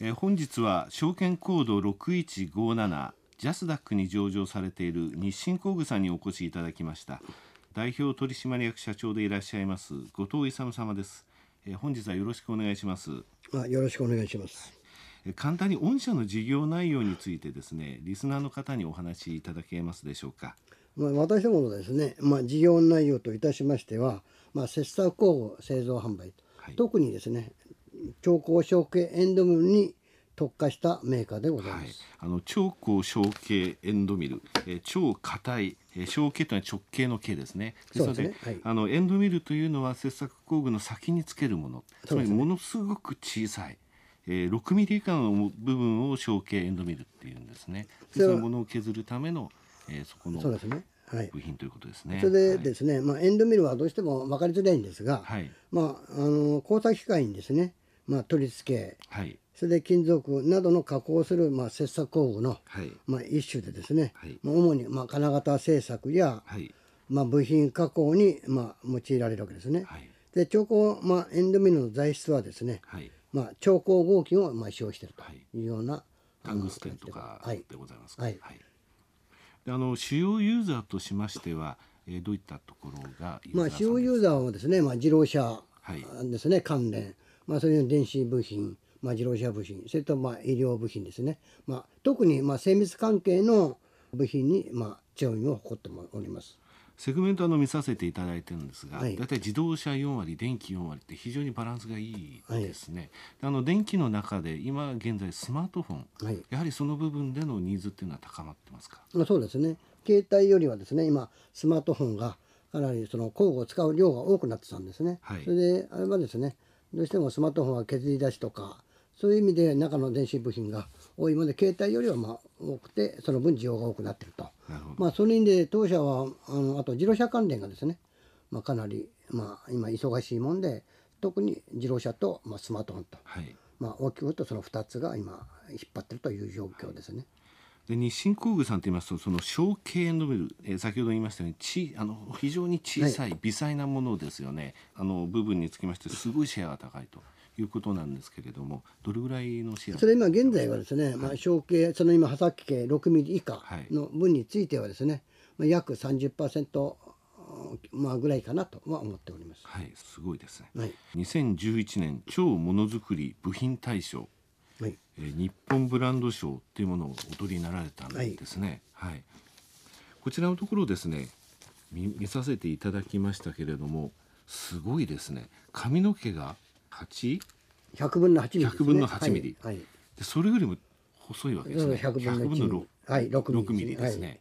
えー本日は証券コード6157ジャスダックに上場されている日清工具さんにお越しいただきました。代表取締役社長でいらっしゃいます後藤勇様です、えー本日はよろしくお願いします。あよろしくお願いします。えー簡単に御社の事業内容についてですねリスナーの方にお話しいただけますでしょうか？まあ、私どものですね、まあ、事業内容といたしましては、まあ、切削工具製造販売、はい。特にですね超高小径エンドミルに特化したメーカーでございまはいす。、あの超高小径エンドミル、えー超硬い、えー小径というのは直径の径ですね。そうですねのはいあのエンドミルというのは切削工具の先につけるもの、つまりものすごく小さい。えー、6ミリ以下の部分を小径エンドミルっていうんですね。そのものを削るための、えー、そこのそうですね。はい。部品ということですね。それでですね、まあ、エンドミルはどうしても分かりづらいんですが、はい、はい、まあ、あの工作機械にですね、まあ、取り付けはい、それで金属などの加工をする、まあ、切削工具の、はい、まあ、一種でですね、はい。まあ、主に、まあ、金型製作や、はい、まあ、部品加工に、まあ、用いられるわけですね。はい、で超高、まあ、エンドミルの材質はですね、はい、まあ、超高合金をまあ使用しているとはい。いうような、タングステンとかはいでございますか。はい。であの主要ユーザーとしましては、えー、どういったところがまあ、使用ユーザーはですね、まあ、自動車はい。ですね、関連、まあ、それの電子部品、まあ、自動車部品、それとまあ医療部品ですね、まあ、特にまあ精密関係の部品にまあ強みを誇っております。セグメントあの見させていただいてるんですが、はい。だいたい自動車4割、電気4割って非常にバランスがいいですね。であの電気の中で今現在スマートフォン、はい。やはりその部分でのニーズっていうのは高まってますか？まあ、そうですね。携帯よりはですね今スマートフォンがかなりその工具を使う量が多くなってたんですね、はい。それであれはですねどうしてもスマートフォンは削り出しとかそういう意味で中の電子部品が多いので携帯よりはまあ多くてその分需要が多くなってると。まあその意味で当社はあのあと自動車関連がですね、まあ、かなりまあ今忙しいもんで特に自動車とまあスマートフォンと、はい。まあ、大きく言うとその2つが今引っ張ってるという状況ですね。で日清工具さんと言いますとその小径エンドミル、えー先ほど言いましたようにちあの非常に小さい微細なものですよね、あの部分につきましてすごいシェアが高いということなんですけれどもどれぐらいのシェアそれ今現在はですね、まあ、小径その今刃先径6ミリ以下はいの分についてはですね、まあ、約30%まあぐらいかなとは思っております。はいすごいですね、はい。2011年超ものづくり部品大賞、はい。えー日本ブランド賞っていうものをお取りになられたんですね、はい。こちらのところですね見見させていただきましたけれどもすごいですね。髪の毛が 8? 100分の8ミリね。100分の8ミリ。はい。はい。でそれよりも細いわけですね。100分の1 6はい6ミリ6ミリですね、はい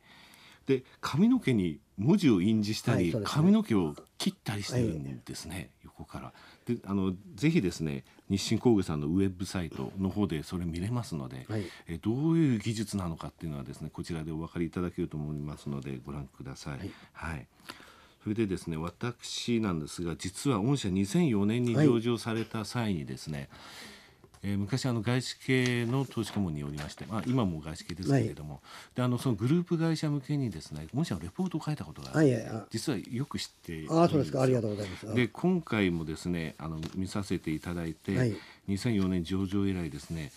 で髪の毛に文字を印字したり、はいね。髪の毛を切ったりしてるんですね、横から。であのぜひですね日清工具さんのウェブサイトの方でそれ見れますので、はい。えどういう技術なのかっていうのはですねこちらでお分かりいただけると思いますのでご覧ください。はい。それでですね私なんですが実は御社2004年に上場された際にですね、えー昔あの外資系の投資家門によりまして、まあ、今も外資系ですけれども、であのそのグループ会社向けにですね御社のレポートを書いたことがあって、はいはいはい。実はよく知っているんああそうですか。ありがよとうございます。で今回もですねあの見させていただいて、はい。2004年上場以来ですね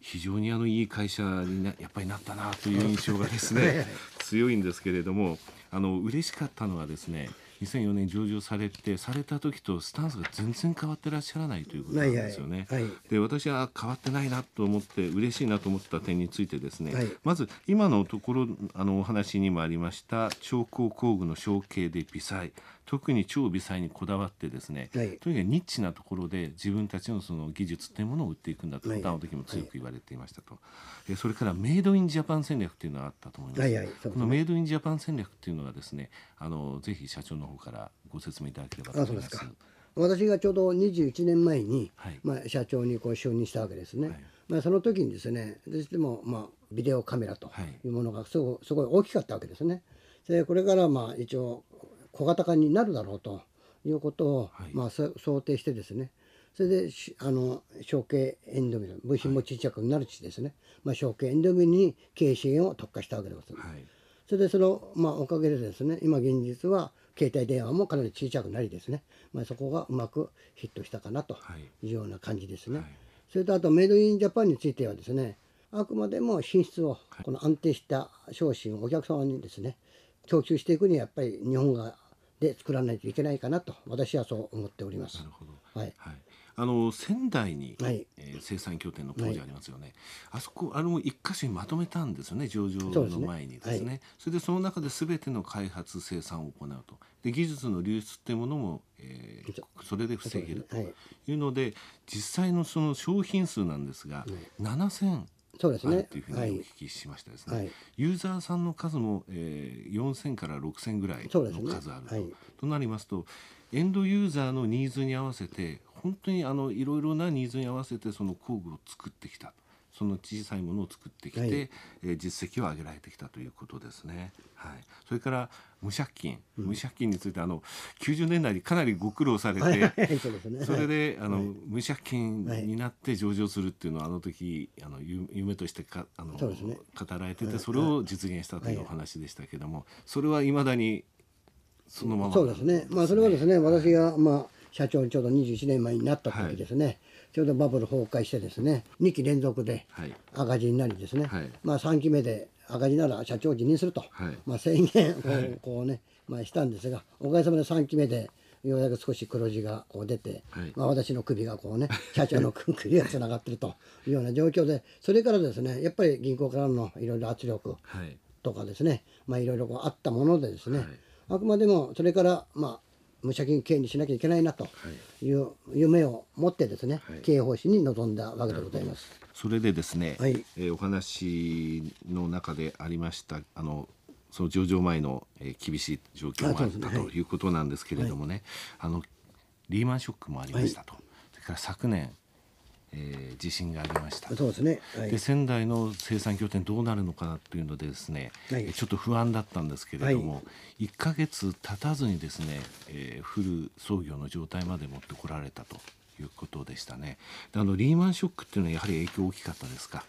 非常にあのいい会社になやっぱりなったなという印象がですねはいはい。強いんですけれどもあの嬉しかったのはですね2004年上場されてされた時とスタンスが全然変わってらっしゃらないということなんですよね。はいはい。で私は変わってないなと思って嬉しいなと思った点についてですね、はい。まず今のところあのお話にもありました超高工具の小径で微細特に超微細にこだわってですね、はい。とにかくニッチなところで自分たちのその技術っていうものを売っていくんだと、はい。あの時も強く言われていましたと、えそれからメイドインジャパン戦略っていうのがあったと思います、はいはいこのメイドインジャパン戦略っていうのはですねあのぜひ社長の方からご説明いただければと思います。あそうですか。私がちょうど21年前に、はい。まあ、社長にこう就任したわけですね、はい。まあ、その時にですねどうしても、まあ、ビデオカメラとはい。いうものがすごいすごい大きかったわけですね。でこれからまあ一応小型化になるだろうということを、はい。まあ、そ想定してですね。それでしあの小径エンドミル部品も小さくなるしですね、まあ、小径エンドミルに経営支援を特化したわけでございます、はい。それでその、まあ、おかげでですね今現実は携帯電話もかなり小さくなりですね、まあ、そこがうまくヒットしたかなとはい。いうような感じですね。それとあとメイドインジャパンについてはですねあくまでも品質をこの安定した商品をお客様にですね供給していくにはやっぱり日本がで作らないといけないかなと私はそう思っております。なる。ほど。はい、はい、あの仙台に、はい。えー生産拠点の工場ありますよね、あそこあれも一箇所にまとめたんですよね上場のそうですね。前にですね。はい。それでその中で全ての開発生産を行うと。で技術の流出っていうものも、えーそれで防げるとはい。いうので実際のその商品数なんですが、7000そうですね。いうふうにおはい。聞きしましたですね、はい。ユーザーさんの数も、えー、4000から6000ぐらいの数あると,、はい。となりますとエンドユーザーのニーズに合わせて本当にあのいろいろなニーズに合わせてその工具を作ってきたその小さいものを作ってきて、はい。えー実績を上げられてきたということですね。はい、それから無借金、無借金についてあの90年代にかなりご苦労されて、はい。は いそね。それはい。で、あの無借金になって上場するっていうのはあの時あのゆ夢としてかあの、ね。語られててそれを実現したというお話でしたけども、それはいまだにそのままそうですね。まあそれはですね、私がまあ社長にちょうど21年前になった時ですね、ちょうどバブル崩壊してですね、2期連続ではい。赤字になりですね、はい。まあ3期目で赤字なら社長を辞任すると、はい。まあ宣言をこう,、ね、まあしたんですが、おかげさまで3期目でようやく少し黒字がこう出て、はい。まあ私の首がこうね、社長の首がつながってるというような状況で、それからですね、やっぱり銀行からのいろいろ圧力、はい。とかですね、まあ、いろいろこうあったものでですね、はい。あくまでもそれから、まあ、無借金経営にしなきゃいけないなとい。う夢を持ってですね、はい。経営方針に臨んだわけでございます。それでですね、はい。えーお話の中でありましたあのその上場前の、えー厳しい状況があったとい。うことなんですけれどもね、あのリーマンショックもありましたと、それから昨年、えー地震がありましたそうですね。はいで。仙台の生産拠点どうなるのかなっていうのでですね、はいえちょっと不安だったんですけれども、1ヶ月経たずにですね、えーフル操業の状態まで持ってこられたということでしたねであのリーマンショックっていうのはやはり影響大きかったですか？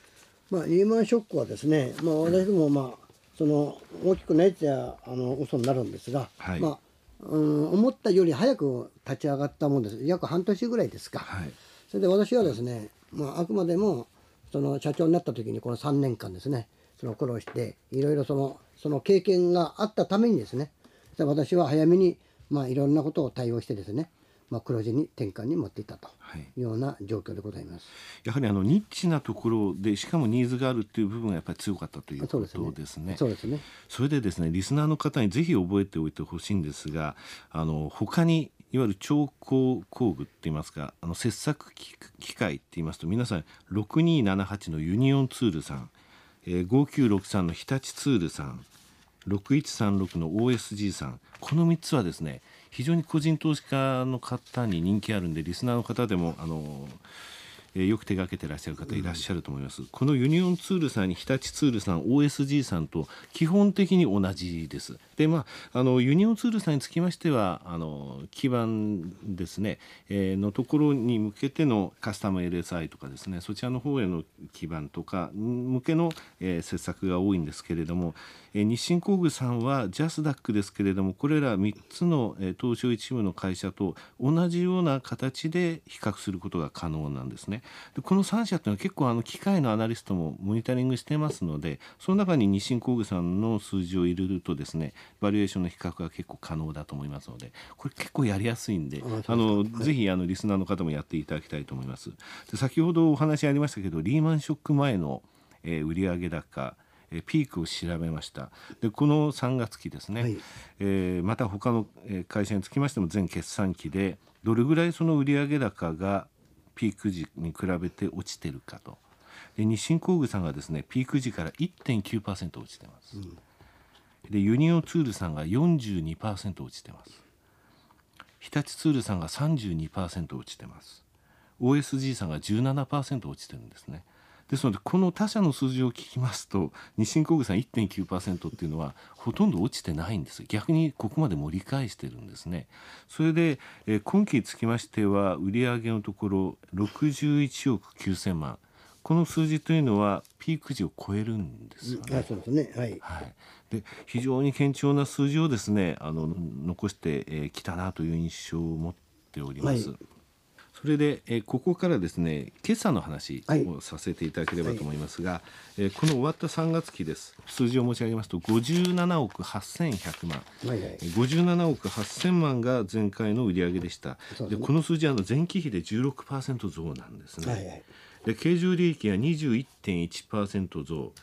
まあ、リーマンショックはですね、まあ、私ども、まあ、その大きくないってあの嘘になるんですが、はいまあ、うん思ったより早く立ち上がったもんです。約半年ぐらいですか。はいそれで私はですね、まあ、あくまでもその社長になった時にこの3年間ですねその苦労していろいろそのその経験があったためにですねで私は早めにまあいろんなことを対応してですね、まあ、黒字に転換に持っていったとはいいうような状況でございます。やはりあのニッチなところでしかもニーズがあるっていう部分がやっぱり強かったということですね。そうですね。それでですねリスナーの方にぜひ覚えておいてほしいんですがあの他にいわゆる超高工具って言いますかあの切削機械って言いますと皆さん6278のユニオンツールさん、えー、5963の日立ツールさん6136の OSG さんこの3つはですね非常に個人投資家の方に人気あるんでリスナーの方でもあのえーよく手がけてらっしゃる方いらっしゃると思います、このユニオンツールさんに日立ツールさん OSG さんと基本的に同じです。でまああのユニオンツールさんにつきましてはあの基盤ですね、えーのところに向けてのカスタム LSI とかですね。そちらの方への基盤とか向けの、えー施策が多いんですけれども、えー日清工具さんはジャスダックですけれどもこれら3つの、えー東証一部の会社と同じような形で比較することが可能なんですね。でこの3社っていうのは結構あの機械のアナリストもモニタリングしてますのでその中に日清工具さんの数字を入れるとですねバリエーションの比較が結構可能だと思いますのでこれ結構やりやすいんであのぜひあのリスナーの方もやっていただきたいと思います。で先ほどお話ありましたけどリーマンショック前の、えー売上高えーピークを調べました。でこの3月期ですね、はい。えーまた他のえー会社につきましても全決算期でどれぐらいその売上高がピーク時に比べて落ちてるかと。で日清工具さんがですねピーク時から1.9%落ちてます、でユニオンツールさんが42%落ちてます。日立ツールさんが32%落ちてます。OSG さんが17%落ちてるんですねですのでこの他社の数字を聞きますと日清工具さん1.9%っていうのはほとんど落ちてないんです逆にここまで盛り返してるんですねそれで、えー今期につきましては売上のところ61億9000万この数字というのはピーク時を超えるんですよね、あそうですね。はい。はい、で非常に堅調な数字をですねあの残してき、えー来たなという印象を持っております。はいそれで、えーここからですね決算の話はい。をさせていただければと思いますが、えーこの終わった3月期です。数字を申し上げますと57億8100万。はいはい。57億8000万が前回の売上でした。でこの数字はあの前期比で16%増なんですね、はいはいで経常利益が21.1%増。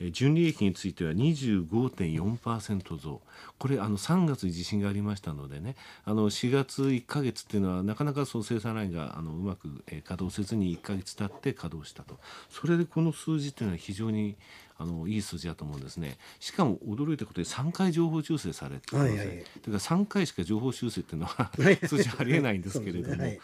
えー純利益については25.4%増。これあの3月に地震がありましたのでねあの4月1か月っていうのはなかなかその生産ラインがあのうまく、えー稼働せずに1か月経って稼働したと。それでこの数字っていうのは非常にあのいい数字だと思うんですね。しかも驚いたことで3回情報修正されてます、はいはい。はいだから3回しか情報修正っていうのははい。数字ありえないんですけれども、ね。はい。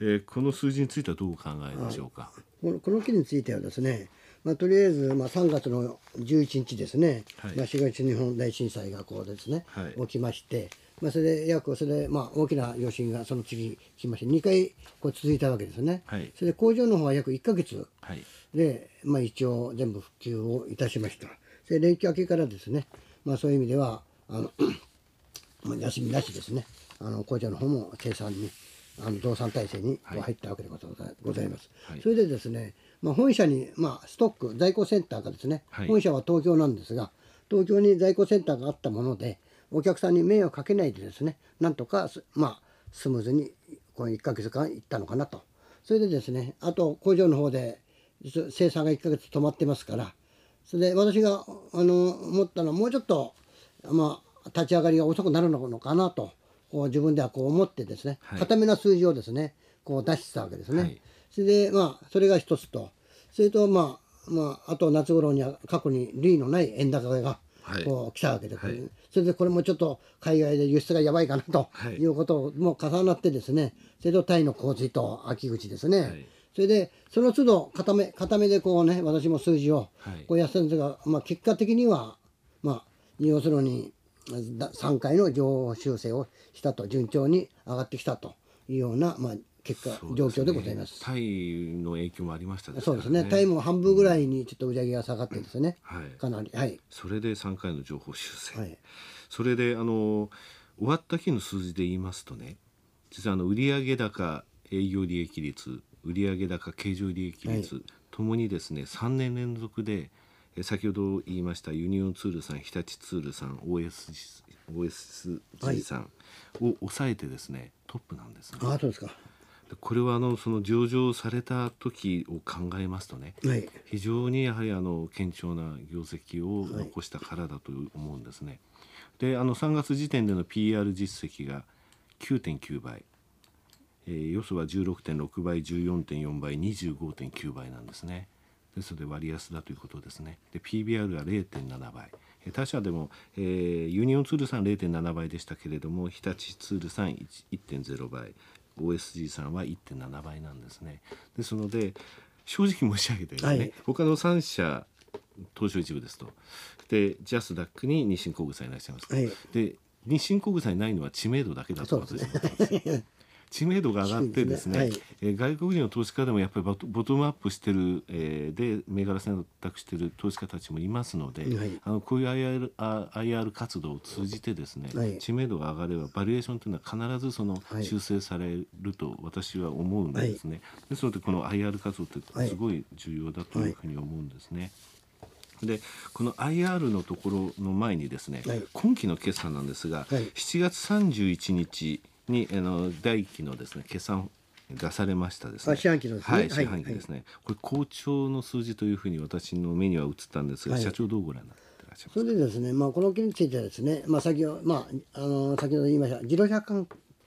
えーこの数字についてはどうお考えでしょうか？このこの期についてはですね、まあ、とりあえず、まあ、3月の11日ですね、はい。まあ、東日本大震災がこうですね、はい。起きまして、まあ、それで約それで、まあ、大きな余震がその次来まして2回こう続いたわけですね、はい。それで工場の方は約1か月。はい。で、まあ、一応全部復旧をいたしました。それで連休明けからですね、まあ、そういう意味ではあのまあ 休みなしですねあの工場の方も生産にあの増産体制に入ったわけでございます、はい。それでですね、まあ、本社に、まあ、ストック在庫センターがですね、はい。本社は東京なんですが東京に在庫センターがあったものでお客さんに迷惑かけないでですねなんとかすまあスムーズにこの1ヶ月間行ったのかなと。それでですねあと工場の方で生産が1ヶ月止まってますからそれで私があの思ったのはもうちょっと、まあ、立ち上がりが遅くなるのかなとこう自分ではこう思ってですね、はい。固めな数字をですねこう出してたわけですね。はい。それでまあそれが一つと。それとまあまああと夏頃には過去に類のない円高がはい。こう来たわけで、はい。それでこれもちょっと海外で輸出がやばいかなとはい。いうことも重なってですねそれとタイの洪水と秋口ですね、はい。それでその都度固め固めでこうね私も数字をはい。こうやってたんですが、まあ、結果的にはまあ要するにだ3回の情報修正をしたと順調に上がってきたというような、まあ、結果、状況でございます。タイの影響もありましたですからそうですね、タイも半分ぐらいにちょっと売り上げが下がってですね、はい。かなり、はい、それで3回の情報修正、はい、それであの終わった日の数字で言いますとね実はあの売上高営業利益率売上高経常利益率、ともにですね3年連続でえ先ほど言いましたユニオンツールさん日立ツールさん OSG, OSG さんを抑えてですねトップなんですね。ああ、そうですか、でこれはあのその上場された時を考えますとねはい、非常にやはりあの堅調な業績を残したからだと思うんですね。であの3月時点での PR 実績が9.9倍、えー、よそは16.6倍14.4倍25.9倍なんですね。ですので割安だということですね。で PBR が0.7倍。えー他社でも、えーユニオンツールさん0.7倍でしたけれども日立ツールさん1 1.0倍。OSG さんは1.7倍なんですね。ですので正直申し上げてですね、はい。他の3社東証一部ですと。でジャスダックに日清工具さんいらっしゃいます、はい。で日清工具さんにないのは知名度だけだと私は思ってます知名度が上がってですね、はい。えー外国人の投資家でもやっぱりボトボトムアップしてる、えーで銘柄選択してる投資家たちもいますので、はい。あのこういう IR, あ IR 活動を通じてですね、はい。知名度が上がればバリエーションというのは必ずそのはい。修正されると私は思うんですね、ですのでこの IR 活動ってすごい重要だというふうに思うんですね。でこの IR のところの前にですね、はい。今期の決算なんですが、はい。7月31日にあの第一期のですね決算出されましたですね。あ四半期のですね。はい、はい四半期ですね。これ好調の数字というふうに私の目には映ったんですが、はい。社長どうご覧になってらっしゃいますそれでですね、まあ、この件についてはですね、まあ、先ほど、まあ、あの先ほど言いました自動車関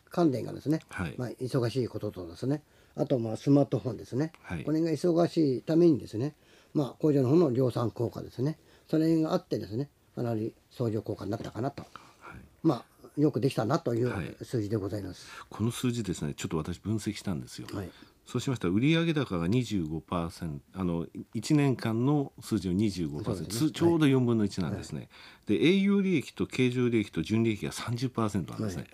関連がですね、はい。まあ、忙しいこととですねあとまあスマートフォンですね、はい。これが忙しいためにですね、まあ、工場の方の量産効果ですね。それがあってですねかなり相乗効果になったかなと、はい。まあ、よくできたなといはい。う数字でございます。この数字ですねちょっと私分析したんですよ。はい。そうしましたら売上高が25%あの1年間の数字の25%、そうですね。つちょうど4分の1なんですね、で営業利益と経常利益と純利益が30%なんですね、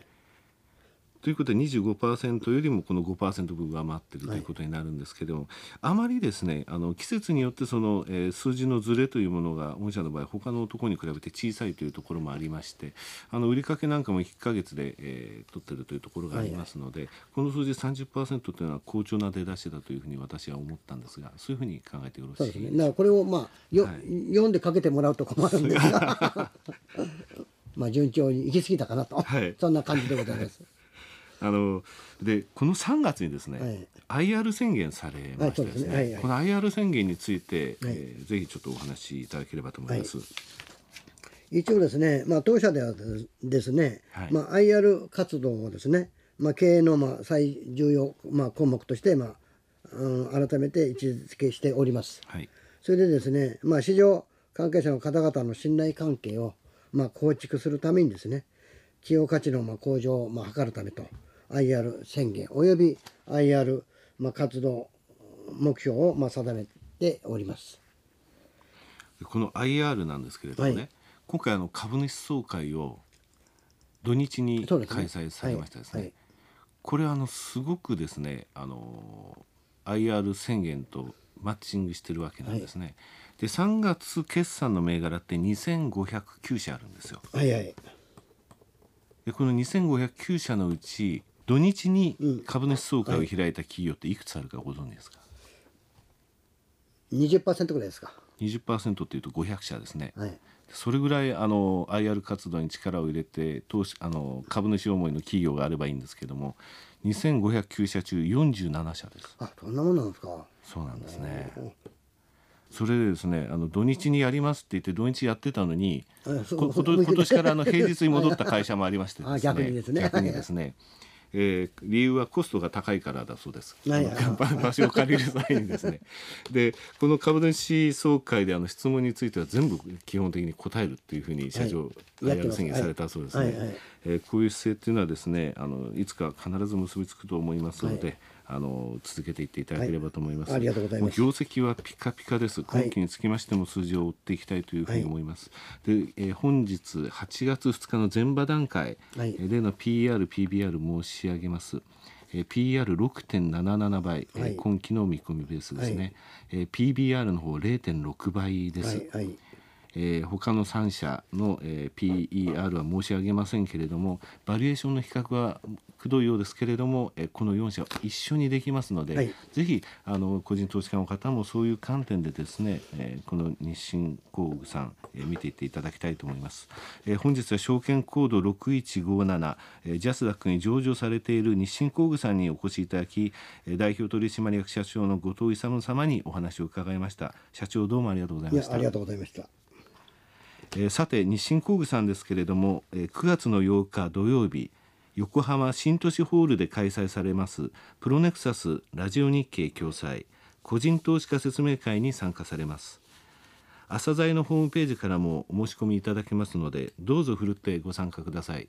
ということで25%よりもこの5%分上回っているということになるんですけれども、はい、あまりですねあの季節によってその、えー、数字のずれというものが御社の場合他のところに比べて小さいというところもありましてあの売掛なんかも1か月で、えー、取っているというところがありますので、はい、この数字30%というのは好調な出だしだというふうに私は思ったんですがそういうふうに考えてよろしいですか、ね、これを、まあよ、はい、読んでかけてもらうと困るんですが まあ順調に行き過ぎたかなと、はい、そんな感じでございます。あのでこの3月にですね、はい、IR 宣言されましてですね、はいね。はいはい、この IR 宣言について、はい、えー、ぜひちょっとお話しいただければと思います。一応ですね、まあ、当社ではですね、まあ、IR 活動をですね、まあ、経営のまあ最重要、まあ、項目として、まあうん、改めて位置づけしております。それでですね、まあ、市場関係者の方々の信頼関係を、まあ、構築するためにですね企業価値のまあ向上をまあ図るためと IR 宣言および IR まあ活動目標をまあ定めております。この IR なんですけれどもね、はい、今回あの株主総会を土日に開催されましたですね。すねはい。はい、これあのすごくですねあの IR 宣言とマッチングしてるわけなんですね。で3月決算の銘柄って2509社あるんですよ。はいはい、でこの2509社のうち土日に株主総会を開いた企業っていくつあるかご存知ですか、うん、20%ぐらいですか。20%っていうと500社ですね、はい、それぐらいあの IR 活動に力を入れて投資あの株主思いの企業があればいいんですけども2509社中47社です。あそんなもんなんですか。そうなんですね。それでですねあの土日にやりますって言って土日やってたのに今年からあの平日に戻った会社もありましてですね。逆にですね。逆にですねえー、理由はコストが高いからだそうです。場所を借りる際にですね。でこの株主総会であの質問については全部基本的に答えるっていうふうに社長、はい、宣言されたそうですね。えー、こういう姿勢っていうのはですねあのいつか必ず結びつくと思いますので。はいあの続けていっていただければと思います。はい、ありがとうございます。業績はピカピカです。今期につきましても数字を追っていきたいというふうに思います。はい、で、えー、本日8月2日の前場段階での PR、PBR 申し上げます。えー、PR6.77 倍、はい、えー、今期の見込みベースですね、はい。えー、PBR の方0.6倍です、はい。はいえー、他の3社の、えー、PER は申し上げませんけれどもバリエーションの比較はくどいようですけれども、えこの4社一緒にできますので、はい、ぜひあの個人投資家の方もそういう観点でですね、えこの日清工具さん、え見ていっていただきたいと思います。え本日は証券コード6157、えジャスダックに上場されている日清工具さんにお越しいただき、え代表取締役社長の後藤勇様にお話を伺いました。社長どうもありがとうございました。ありがとうございました。えー、さて日清工具さんですけれども、えー、9月の8日土曜日横浜新都市ホールで開催されますプロネクサスラジオ日経共催個人投資家説明会に参加されます。朝鮮のホームページからもお申し込みいただけますのでどうぞふるってご参加ください。